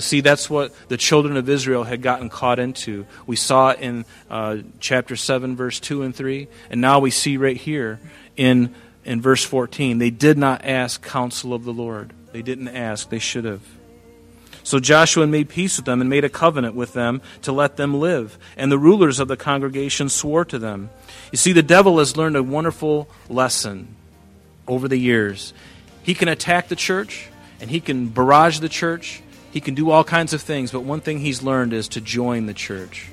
But see, that's what the children of Israel had gotten caught into. We saw it in uh, chapter 7, verse 2 and 3, and now we see right here in, in verse 14. They did not ask counsel of the Lord. They didn't ask, they should have. So Joshua made peace with them and made a covenant with them to let them live. And the rulers of the congregation swore to them. You see, the devil has learned a wonderful lesson over the years. He can attack the church, and he can barrage the church, he can do all kinds of things, but one thing he's learned is to join the church.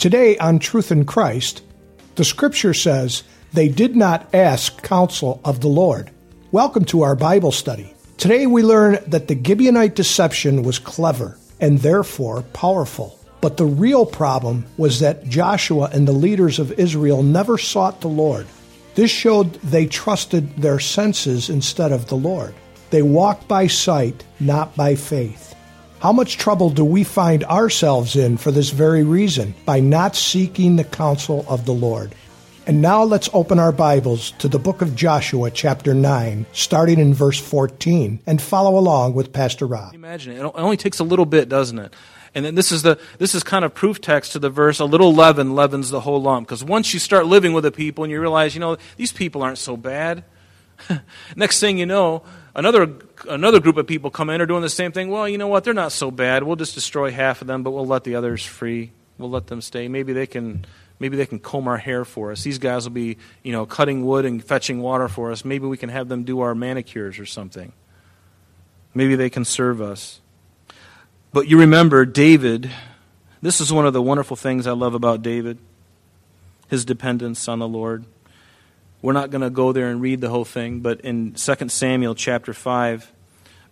Today on Truth in Christ, the scripture says, They did not ask counsel of the Lord. Welcome to our Bible study. Today we learn that the Gibeonite deception was clever and therefore powerful. But the real problem was that Joshua and the leaders of Israel never sought the Lord. This showed they trusted their senses instead of the Lord. They walked by sight, not by faith. How much trouble do we find ourselves in for this very reason, by not seeking the counsel of the Lord? And now let's open our Bibles to the book of Joshua, chapter 9, starting in verse 14, and follow along with Pastor Rob. Imagine it. It only takes a little bit, doesn't it? And then this is the this is kind of proof text to the verse. A little leaven leavens the whole lump. Because once you start living with the people and you realize, you know, these people aren't so bad. Next thing you know, another another group of people come in are doing the same thing. Well, you know what? They're not so bad. We'll just destroy half of them, but we'll let the others free. We'll let them stay. Maybe they can maybe they can comb our hair for us. These guys will be, you know, cutting wood and fetching water for us. Maybe we can have them do our manicures or something. Maybe they can serve us. But you remember David, this is one of the wonderful things I love about David. His dependence on the Lord. We're not going to go there and read the whole thing, but in 2 Samuel chapter 5,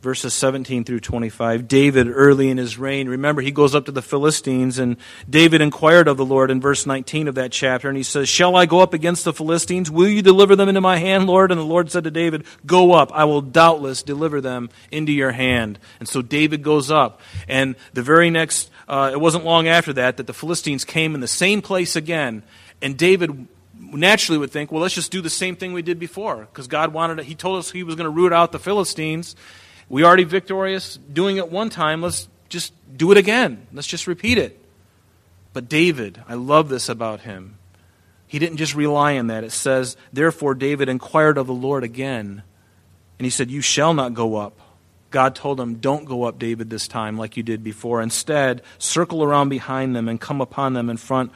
verses 17 through 25, David, early in his reign, remember, he goes up to the Philistines, and David inquired of the Lord in verse 19 of that chapter, and he says, Shall I go up against the Philistines? Will you deliver them into my hand, Lord? And the Lord said to David, Go up, I will doubtless deliver them into your hand. And so David goes up, and the very next, uh, it wasn't long after that, that the Philistines came in the same place again, and David naturally would think, well, let's just do the same thing we did before, because God wanted it. He told us He was going to root out the Philistines. We already victorious doing it one time. Let's just do it again. Let's just repeat it. But David, I love this about him. He didn't just rely on that. It says, Therefore, David inquired of the Lord again, and he said, You shall not go up. God told him, Don't go up, David, this time like you did before. Instead, circle around behind them and come upon them in front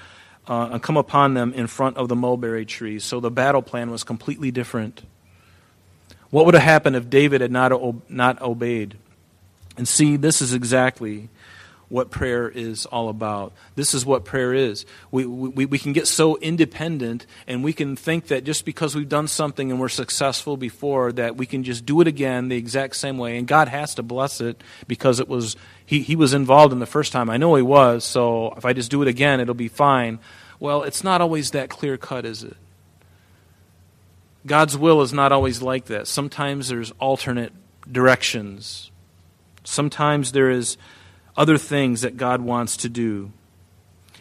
uh, and come upon them in front of the mulberry trees. So the battle plan was completely different. What would have happened if David had not, not obeyed? And see, this is exactly what prayer is all about. This is what prayer is. We, we, we can get so independent and we can think that just because we've done something and we're successful before, that we can just do it again the exact same way. And God has to bless it because it was he, he was involved in the first time. I know he was, so if I just do it again, it'll be fine. Well, it's not always that clear cut, is it? God's will is not always like that. Sometimes there's alternate directions. Sometimes there is other things that God wants to do.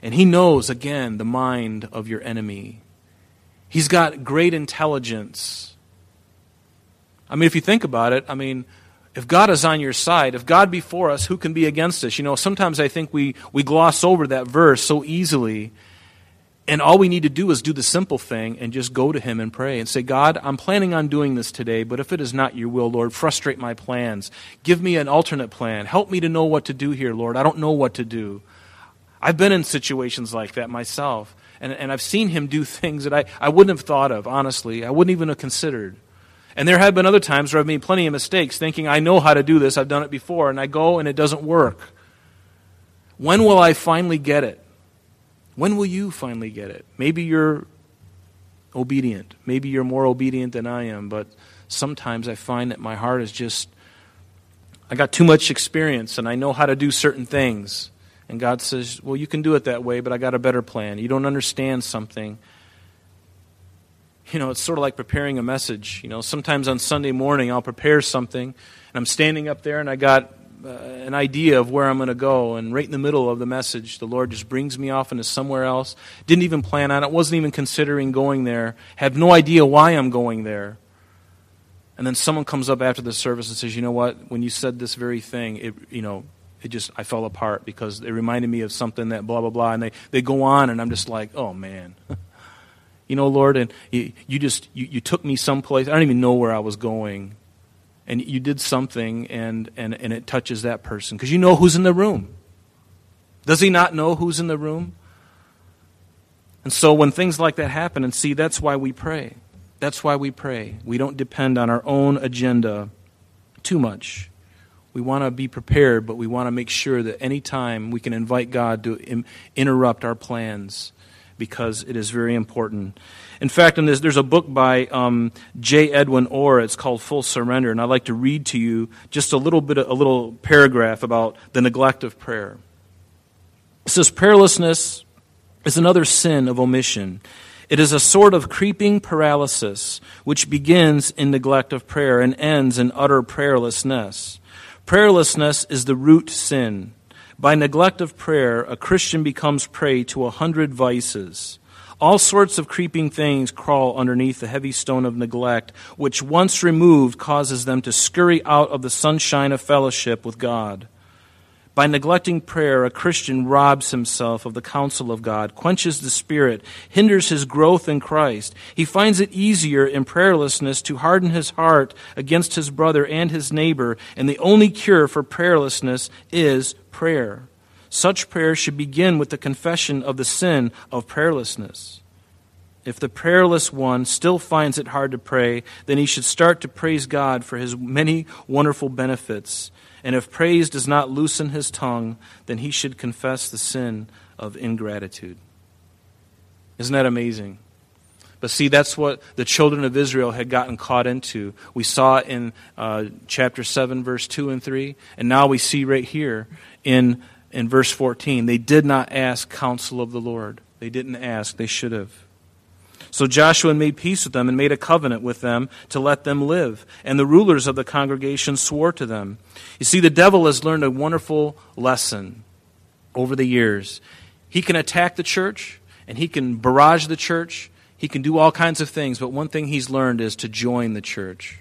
And He knows, again, the mind of your enemy. He's got great intelligence. I mean, if you think about it, I mean, if God is on your side, if God be for us, who can be against us? You know, sometimes I think we, we gloss over that verse so easily. And all we need to do is do the simple thing and just go to Him and pray and say, God, I'm planning on doing this today, but if it is not your will, Lord, frustrate my plans. Give me an alternate plan. Help me to know what to do here, Lord. I don't know what to do. I've been in situations like that myself, and, and I've seen Him do things that I, I wouldn't have thought of, honestly. I wouldn't even have considered. And there have been other times where I've made plenty of mistakes thinking, I know how to do this, I've done it before, and I go and it doesn't work. When will I finally get it? When will you finally get it? Maybe you're obedient. Maybe you're more obedient than I am, but sometimes I find that my heart is just, I got too much experience and I know how to do certain things. And God says, Well, you can do it that way, but I got a better plan. You don't understand something. You know, it's sort of like preparing a message. You know, sometimes on Sunday morning I'll prepare something, and I'm standing up there and I got uh, an idea of where I'm going to go. And right in the middle of the message, the Lord just brings me off into somewhere else. Didn't even plan on it, wasn't even considering going there, have no idea why I'm going there. And then someone comes up after the service and says, You know what? When you said this very thing, it, you know, it just, I fell apart because it reminded me of something that blah, blah, blah. And they, they go on, and I'm just like, Oh, man. you know, Lord, and you, you just, you, you took me someplace. I don't even know where I was going and you did something and, and, and it touches that person because you know who's in the room. Does he not know who's in the room? And so when things like that happen, and see, that's why we pray. That's why we pray. We don't depend on our own agenda too much. We want to be prepared, but we want to make sure that any time we can invite God to Im- interrupt our plans because it is very important. In fact, in this, there's a book by um, J. Edwin Orr. It's called Full Surrender, and I'd like to read to you just a little bit, a little paragraph about the neglect of prayer. It says, "Prayerlessness is another sin of omission." It is a sort of creeping paralysis which begins in neglect of prayer and ends in utter prayerlessness. Prayerlessness is the root sin. By neglect of prayer, a Christian becomes prey to a hundred vices. All sorts of creeping things crawl underneath the heavy stone of neglect, which once removed causes them to scurry out of the sunshine of fellowship with God. By neglecting prayer, a Christian robs himself of the counsel of God, quenches the Spirit, hinders his growth in Christ. He finds it easier in prayerlessness to harden his heart against his brother and his neighbor, and the only cure for prayerlessness is prayer. Such prayer should begin with the confession of the sin of prayerlessness. If the prayerless one still finds it hard to pray, then he should start to praise God for his many wonderful benefits. And if praise does not loosen his tongue, then he should confess the sin of ingratitude. Isn't that amazing? But see, that's what the children of Israel had gotten caught into. We saw in uh, chapter 7, verse 2 and 3, and now we see right here in, in verse 14. They did not ask counsel of the Lord. They didn't ask, they should have. So Joshua made peace with them and made a covenant with them to let them live. And the rulers of the congregation swore to them. You see, the devil has learned a wonderful lesson over the years. He can attack the church and he can barrage the church. He can do all kinds of things, but one thing he's learned is to join the church.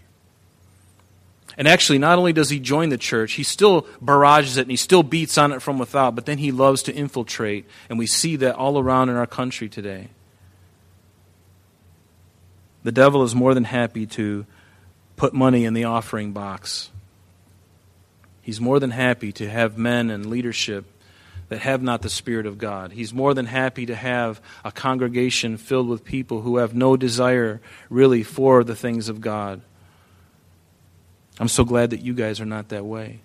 And actually, not only does he join the church, he still barrages it and he still beats on it from without, but then he loves to infiltrate. And we see that all around in our country today. The devil is more than happy to put money in the offering box. He's more than happy to have men and leadership that have not the Spirit of God. He's more than happy to have a congregation filled with people who have no desire really for the things of God. I'm so glad that you guys are not that way.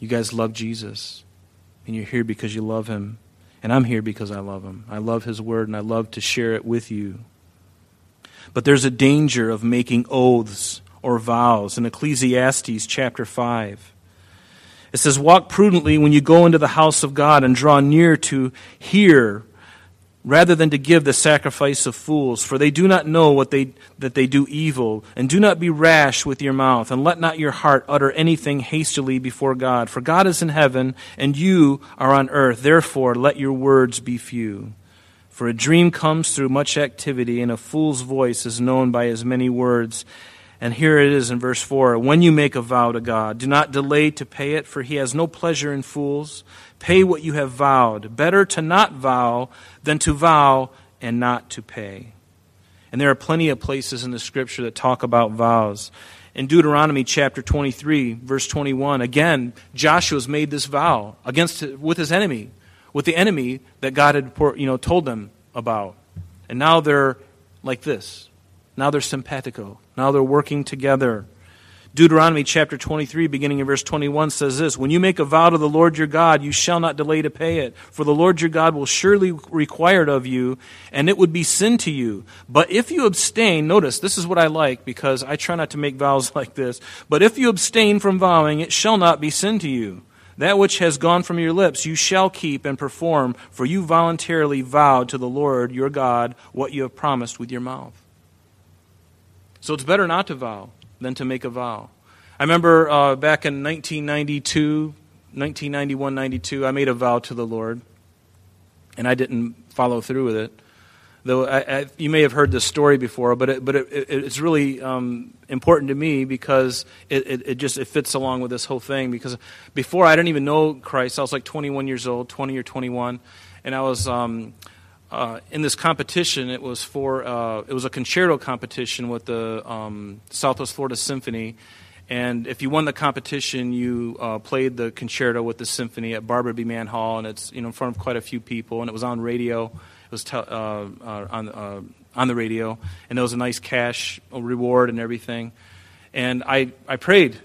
You guys love Jesus, and you're here because you love Him. And I'm here because I love Him. I love His Word, and I love to share it with you. But there's a danger of making oaths or vows in Ecclesiastes chapter 5. It says, Walk prudently when you go into the house of God and draw near to hear rather than to give the sacrifice of fools, for they do not know what they, that they do evil. And do not be rash with your mouth, and let not your heart utter anything hastily before God. For God is in heaven, and you are on earth. Therefore, let your words be few. For a dream comes through much activity, and a fool's voice is known by his many words. And here it is in verse 4 When you make a vow to God, do not delay to pay it, for he has no pleasure in fools. Pay what you have vowed. Better to not vow than to vow and not to pay. And there are plenty of places in the scripture that talk about vows. In Deuteronomy chapter 23, verse 21, again, Joshua's made this vow against with his enemy, with the enemy that God had you know, told them about. And now they're like this. Now they're simpatico. Now they're working together. Deuteronomy chapter 23, beginning in verse 21, says this When you make a vow to the Lord your God, you shall not delay to pay it, for the Lord your God will surely require it of you, and it would be sin to you. But if you abstain, notice, this is what I like because I try not to make vows like this. But if you abstain from vowing, it shall not be sin to you. That which has gone from your lips you shall keep and perform, for you voluntarily vowed to the Lord your God what you have promised with your mouth. So it's better not to vow than to make a vow. I remember uh, back in 1992, 1991, 92, I made a vow to the Lord, and I didn't follow through with it. Though I, I, you may have heard this story before, but it, but it, it, it's really um, important to me because it, just it fits along with this whole thing. Because before I didn't even know Christ, I was like 21 years old, 20 or 21, and I was. Um, uh, in this competition, it was for uh, it was a concerto competition with the um, Southwest Florida Symphony, and if you won the competition, you uh, played the concerto with the symphony at Barbara B. Mann Hall, and it's you know in front of quite a few people, and it was on radio. It was te- uh, uh, on uh, on the radio, and there was a nice cash reward and everything. And I I prayed,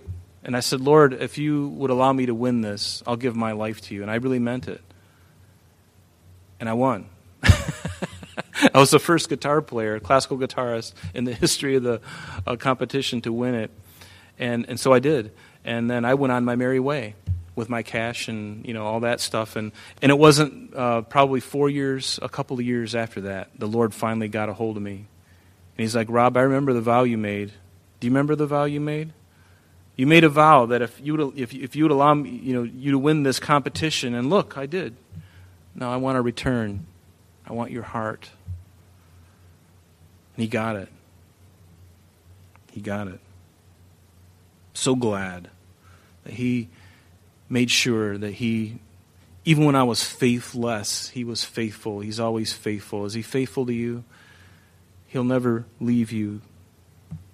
and I said, Lord, if you would allow me to win this, I'll give my life to you, and I really meant it. And I won. I was the first guitar player, classical guitarist in the history of the uh, competition to win it, and and so I did. And then I went on my merry way with my cash and you know all that stuff. And and it wasn't uh, probably four years, a couple of years after that, the Lord finally got a hold of me, and He's like, Rob, I remember the vow you made. Do you remember the vow you made? You made a vow that if you would, if, if you would allow me, you know, you to win this competition, and look, I did. Now I want to return I want your heart. And he got it. He got it. So glad that he made sure that he, even when I was faithless, he was faithful. He's always faithful. Is he faithful to you? He'll never leave you.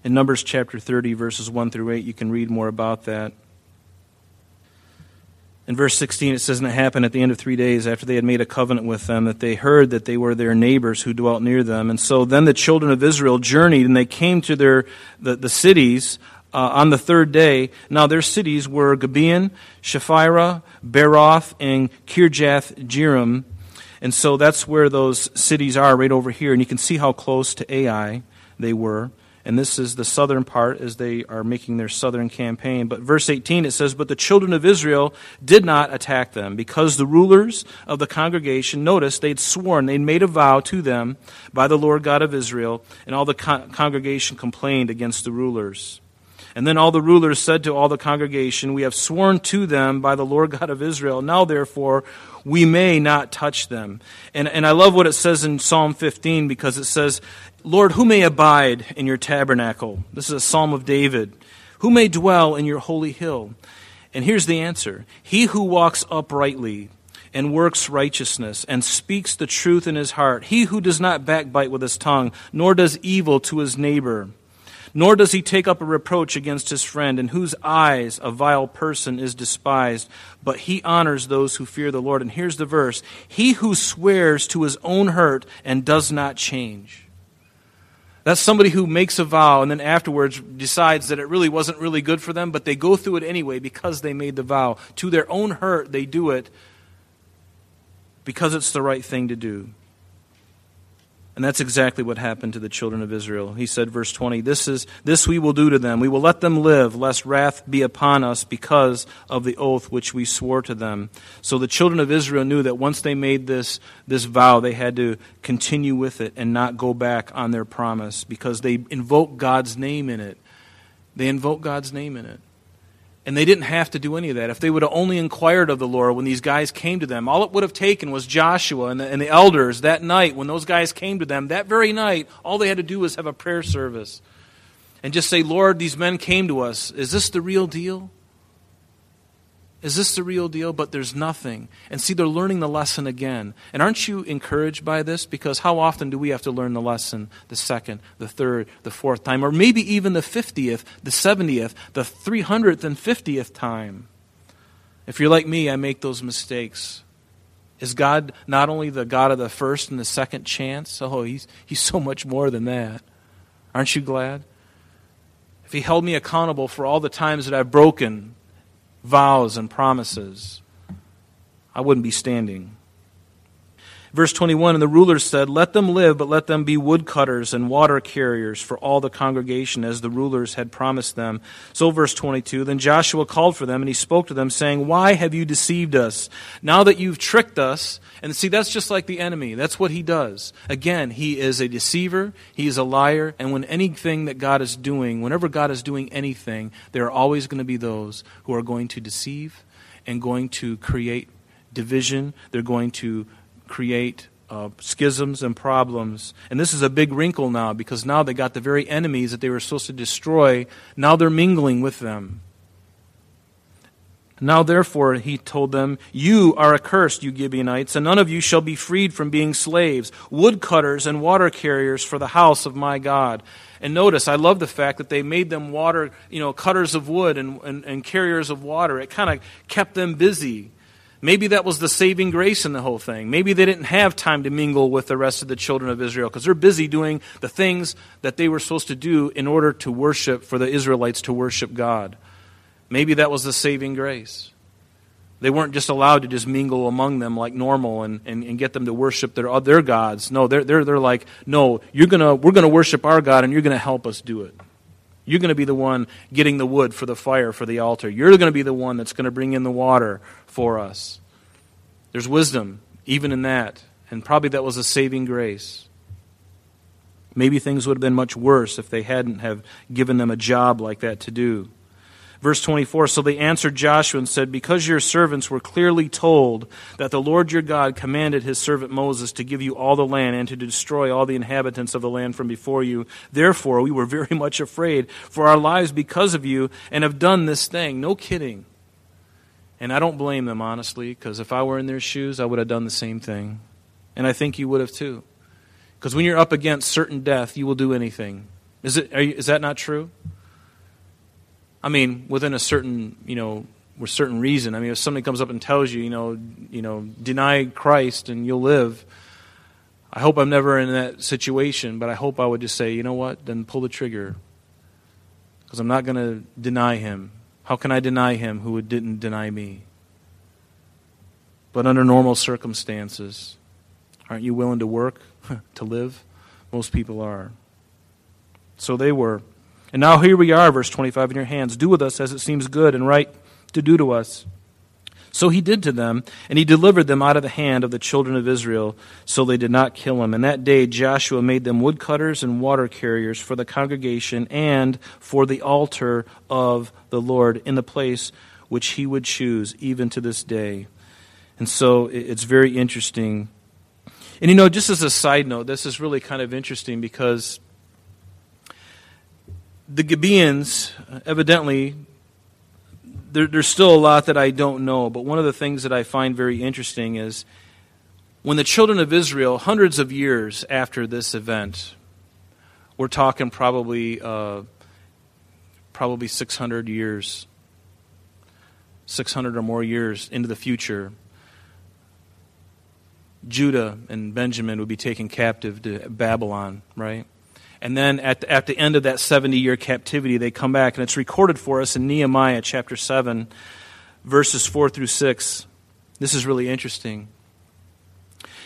In Numbers chapter 30, verses 1 through 8, you can read more about that. In verse 16, it says, And it happened at the end of three days after they had made a covenant with them that they heard that they were their neighbors who dwelt near them. And so then the children of Israel journeyed and they came to their, the, the cities uh, on the third day. Now their cities were Gibeon, Shephirah, Beeroth, and Kirjath Jearim. And so that's where those cities are, right over here. And you can see how close to Ai they were. And this is the southern part as they are making their southern campaign. But verse 18 it says, But the children of Israel did not attack them, because the rulers of the congregation, notice, they'd sworn, they'd made a vow to them by the Lord God of Israel, and all the con- congregation complained against the rulers. And then all the rulers said to all the congregation, We have sworn to them by the Lord God of Israel. Now, therefore, we may not touch them. And, and I love what it says in Psalm 15 because it says, Lord, who may abide in your tabernacle? This is a psalm of David. Who may dwell in your holy hill? And here's the answer He who walks uprightly and works righteousness and speaks the truth in his heart, he who does not backbite with his tongue, nor does evil to his neighbor, nor does he take up a reproach against his friend, in whose eyes a vile person is despised, but he honors those who fear the Lord. And here's the verse He who swears to his own hurt and does not change. That's somebody who makes a vow and then afterwards decides that it really wasn't really good for them, but they go through it anyway because they made the vow. To their own hurt, they do it because it's the right thing to do. And that's exactly what happened to the children of Israel. He said, verse 20, this, is, this we will do to them. We will let them live, lest wrath be upon us because of the oath which we swore to them. So the children of Israel knew that once they made this, this vow, they had to continue with it and not go back on their promise because they invoked God's name in it. They invoked God's name in it. And they didn't have to do any of that. If they would have only inquired of the Lord when these guys came to them, all it would have taken was Joshua and the, and the elders that night when those guys came to them. That very night, all they had to do was have a prayer service. and just say, Lord, these men came to us. Is this the real deal? Is this the real deal? But there's nothing. And see, they're learning the lesson again. And aren't you encouraged by this? Because how often do we have to learn the lesson the second, the third, the fourth time, or maybe even the 50th, the 70th, the 300th and 50th time? If you're like me, I make those mistakes. Is God not only the God of the first and the second chance? Oh, he's, he's so much more than that. Aren't you glad? If He held me accountable for all the times that I've broken vows and promises, I wouldn't be standing. Verse 21 And the rulers said, Let them live, but let them be woodcutters and water carriers for all the congregation, as the rulers had promised them. So, verse 22 Then Joshua called for them, and he spoke to them, saying, Why have you deceived us? Now that you've tricked us, and see, that's just like the enemy. That's what he does. Again, he is a deceiver, he is a liar, and when anything that God is doing, whenever God is doing anything, there are always going to be those who are going to deceive and going to create division. They're going to create uh, schisms and problems. And this is a big wrinkle now because now they got the very enemies that they were supposed to destroy. Now they're mingling with them. Now, therefore, he told them, You are accursed, you Gibeonites, and none of you shall be freed from being slaves, woodcutters and water carriers for the house of my God. And notice, I love the fact that they made them water, you know, cutters of wood and, and, and carriers of water. It kind of kept them busy. Maybe that was the saving grace in the whole thing. Maybe they didn't have time to mingle with the rest of the children of Israel because they're busy doing the things that they were supposed to do in order to worship, for the Israelites to worship God. Maybe that was the saving grace. They weren't just allowed to just mingle among them like normal and, and, and get them to worship their, their gods. No, they're, they're, they're like, no, you're gonna, we're going to worship our God and you're going to help us do it. You're going to be the one getting the wood for the fire for the altar. You're going to be the one that's going to bring in the water for us. There's wisdom even in that, and probably that was a saving grace. Maybe things would have been much worse if they hadn't have given them a job like that to do. Verse 24 So they answered Joshua and said, Because your servants were clearly told that the Lord your God commanded his servant Moses to give you all the land and to destroy all the inhabitants of the land from before you, therefore we were very much afraid for our lives because of you and have done this thing. No kidding. And I don't blame them, honestly, because if I were in their shoes, I would have done the same thing. And I think you would have too. Because when you're up against certain death, you will do anything. Is, it, you, is that not true? I mean, within a certain, you know, with certain reason. I mean, if somebody comes up and tells you, you know, you know, deny Christ and you'll live. I hope I'm never in that situation, but I hope I would just say, you know what, then pull the trigger. Because I'm not going to deny him. How can I deny him who didn't deny me? But under normal circumstances, aren't you willing to work to live? Most people are. So they were. And now here we are, verse 25, in your hands. Do with us as it seems good and right to do to us. So he did to them, and he delivered them out of the hand of the children of Israel, so they did not kill him. And that day Joshua made them woodcutters and water carriers for the congregation and for the altar of the Lord in the place which he would choose, even to this day. And so it's very interesting. And you know, just as a side note, this is really kind of interesting because the Gibeons, evidently, there, there's still a lot that I don't know, but one of the things that I find very interesting is when the children of Israel, hundreds of years after this event, we're talking probably uh, probably 600 years, 600 or more years into the future, Judah and Benjamin would be taken captive to Babylon, right? And then at the, at the end of that 70 year captivity, they come back. And it's recorded for us in Nehemiah chapter 7, verses 4 through 6. This is really interesting.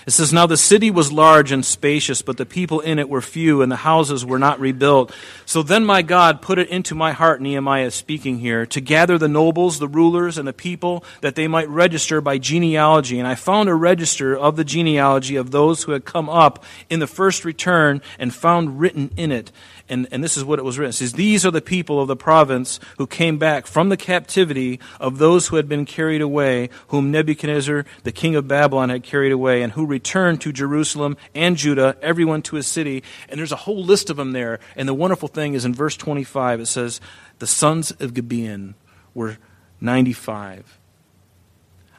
It says, Now the city was large and spacious, but the people in it were few, and the houses were not rebuilt. So then my God put it into my heart, Nehemiah is speaking here, to gather the nobles, the rulers, and the people, that they might register by genealogy. And I found a register of the genealogy of those who had come up in the first return, and found written in it And, and this is what it was written. It says, These are the people of the province who came back from the captivity of those who had been carried away, whom Nebuchadnezzar, the king of Babylon, had carried away, and who returned to Jerusalem and Judah, everyone to his city. And there's a whole list of them there. And the wonderful thing is in verse 25, it says, The sons of Gibeon were 95.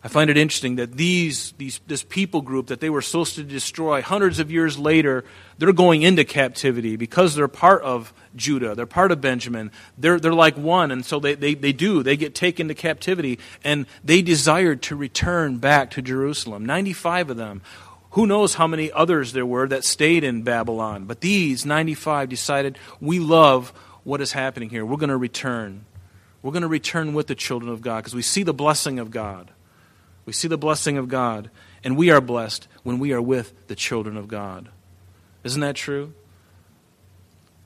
I find it interesting that these, these, this people group that they were supposed to destroy hundreds of years later, they're going into captivity because they're part of Judah. They're part of Benjamin. They're, they're like one, and so they, they, they do. They get taken to captivity, and they desired to return back to Jerusalem. 95 of them. Who knows how many others there were that stayed in Babylon? But these 95 decided, we love what is happening here. We're going to return. We're going to return with the children of God because we see the blessing of God. We see the blessing of God, and we are blessed when we are with the children of God. Isn't that true?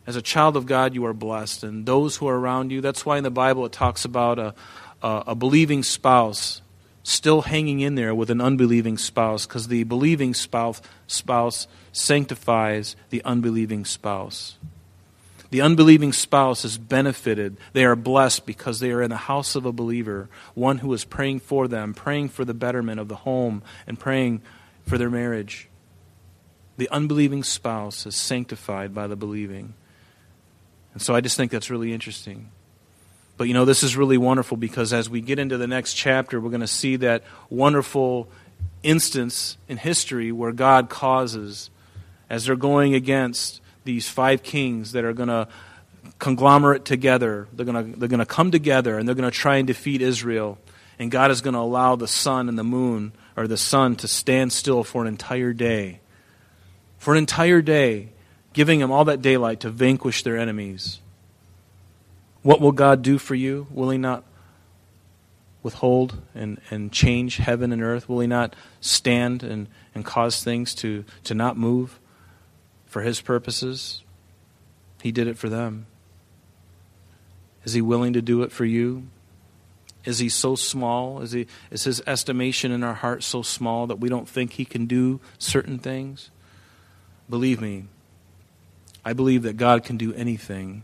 As a child of God, you are blessed, and those who are around you. That's why in the Bible it talks about a, a, a believing spouse still hanging in there with an unbelieving spouse, because the believing spouse, spouse sanctifies the unbelieving spouse. The unbelieving spouse is benefited. They are blessed because they are in the house of a believer, one who is praying for them, praying for the betterment of the home, and praying for their marriage. The unbelieving spouse is sanctified by the believing. And so I just think that's really interesting. But you know, this is really wonderful because as we get into the next chapter, we're going to see that wonderful instance in history where God causes, as they're going against these five kings that are going to conglomerate together. They're going to, they're going to come together and they're going to try and defeat Israel. And God is going to allow the sun and the moon, or the sun, to stand still for an entire day. For an entire day, giving them all that daylight to vanquish their enemies. What will God do for you? Will He not withhold and, and change heaven and earth? Will He not stand and, and cause things to, to not move? For his purposes. He did it for them. Is he willing to do it for you? Is he so small? Is, he, is his estimation in our heart so small that we don't think he can do certain things? Believe me, I believe that God can do anything.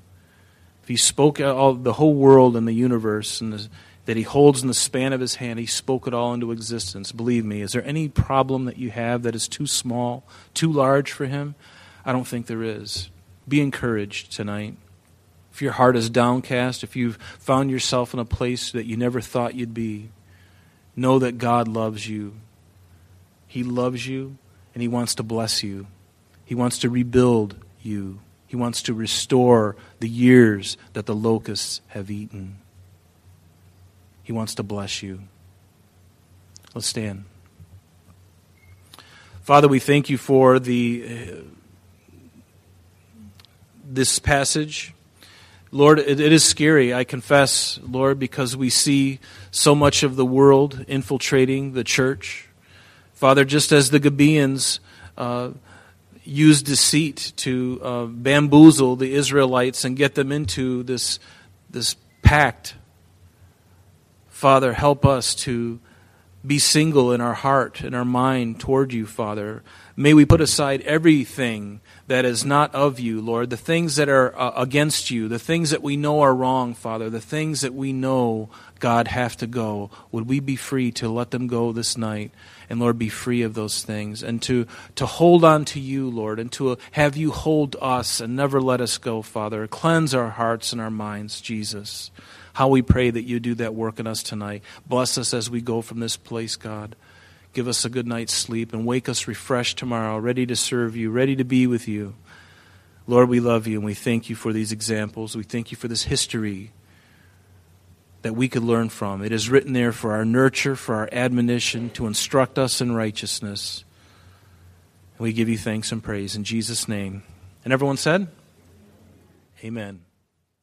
If he spoke all, the whole world and the universe and the, that he holds in the span of his hand, he spoke it all into existence. Believe me, is there any problem that you have that is too small, too large for him? I don't think there is. Be encouraged tonight. If your heart is downcast, if you've found yourself in a place that you never thought you'd be, know that God loves you. He loves you and He wants to bless you. He wants to rebuild you. He wants to restore the years that the locusts have eaten. He wants to bless you. Let's stand. Father, we thank you for the this passage. Lord, it, it is scary, I confess, Lord, because we see so much of the world infiltrating the church. Father, just as the Gibeons uh, used deceit to uh, bamboozle the Israelites and get them into this, this pact, Father, help us to be single in our heart and our mind toward you, Father. May we put aside everything that is not of you, Lord, the things that are uh, against you, the things that we know are wrong, Father, the things that we know, God, have to go. Would we be free to let them go this night? And Lord, be free of those things and to, to hold on to you, Lord, and to have you hold us and never let us go, Father. Cleanse our hearts and our minds, Jesus. How we pray that you do that work in us tonight. Bless us as we go from this place, God. Give us a good night's sleep and wake us refreshed tomorrow, ready to serve you, ready to be with you. Lord, we love you and we thank you for these examples. We thank you for this history that we could learn from. It is written there for our nurture, for our admonition, to instruct us in righteousness. And we give you thanks and praise in Jesus' name. And everyone said, Amen.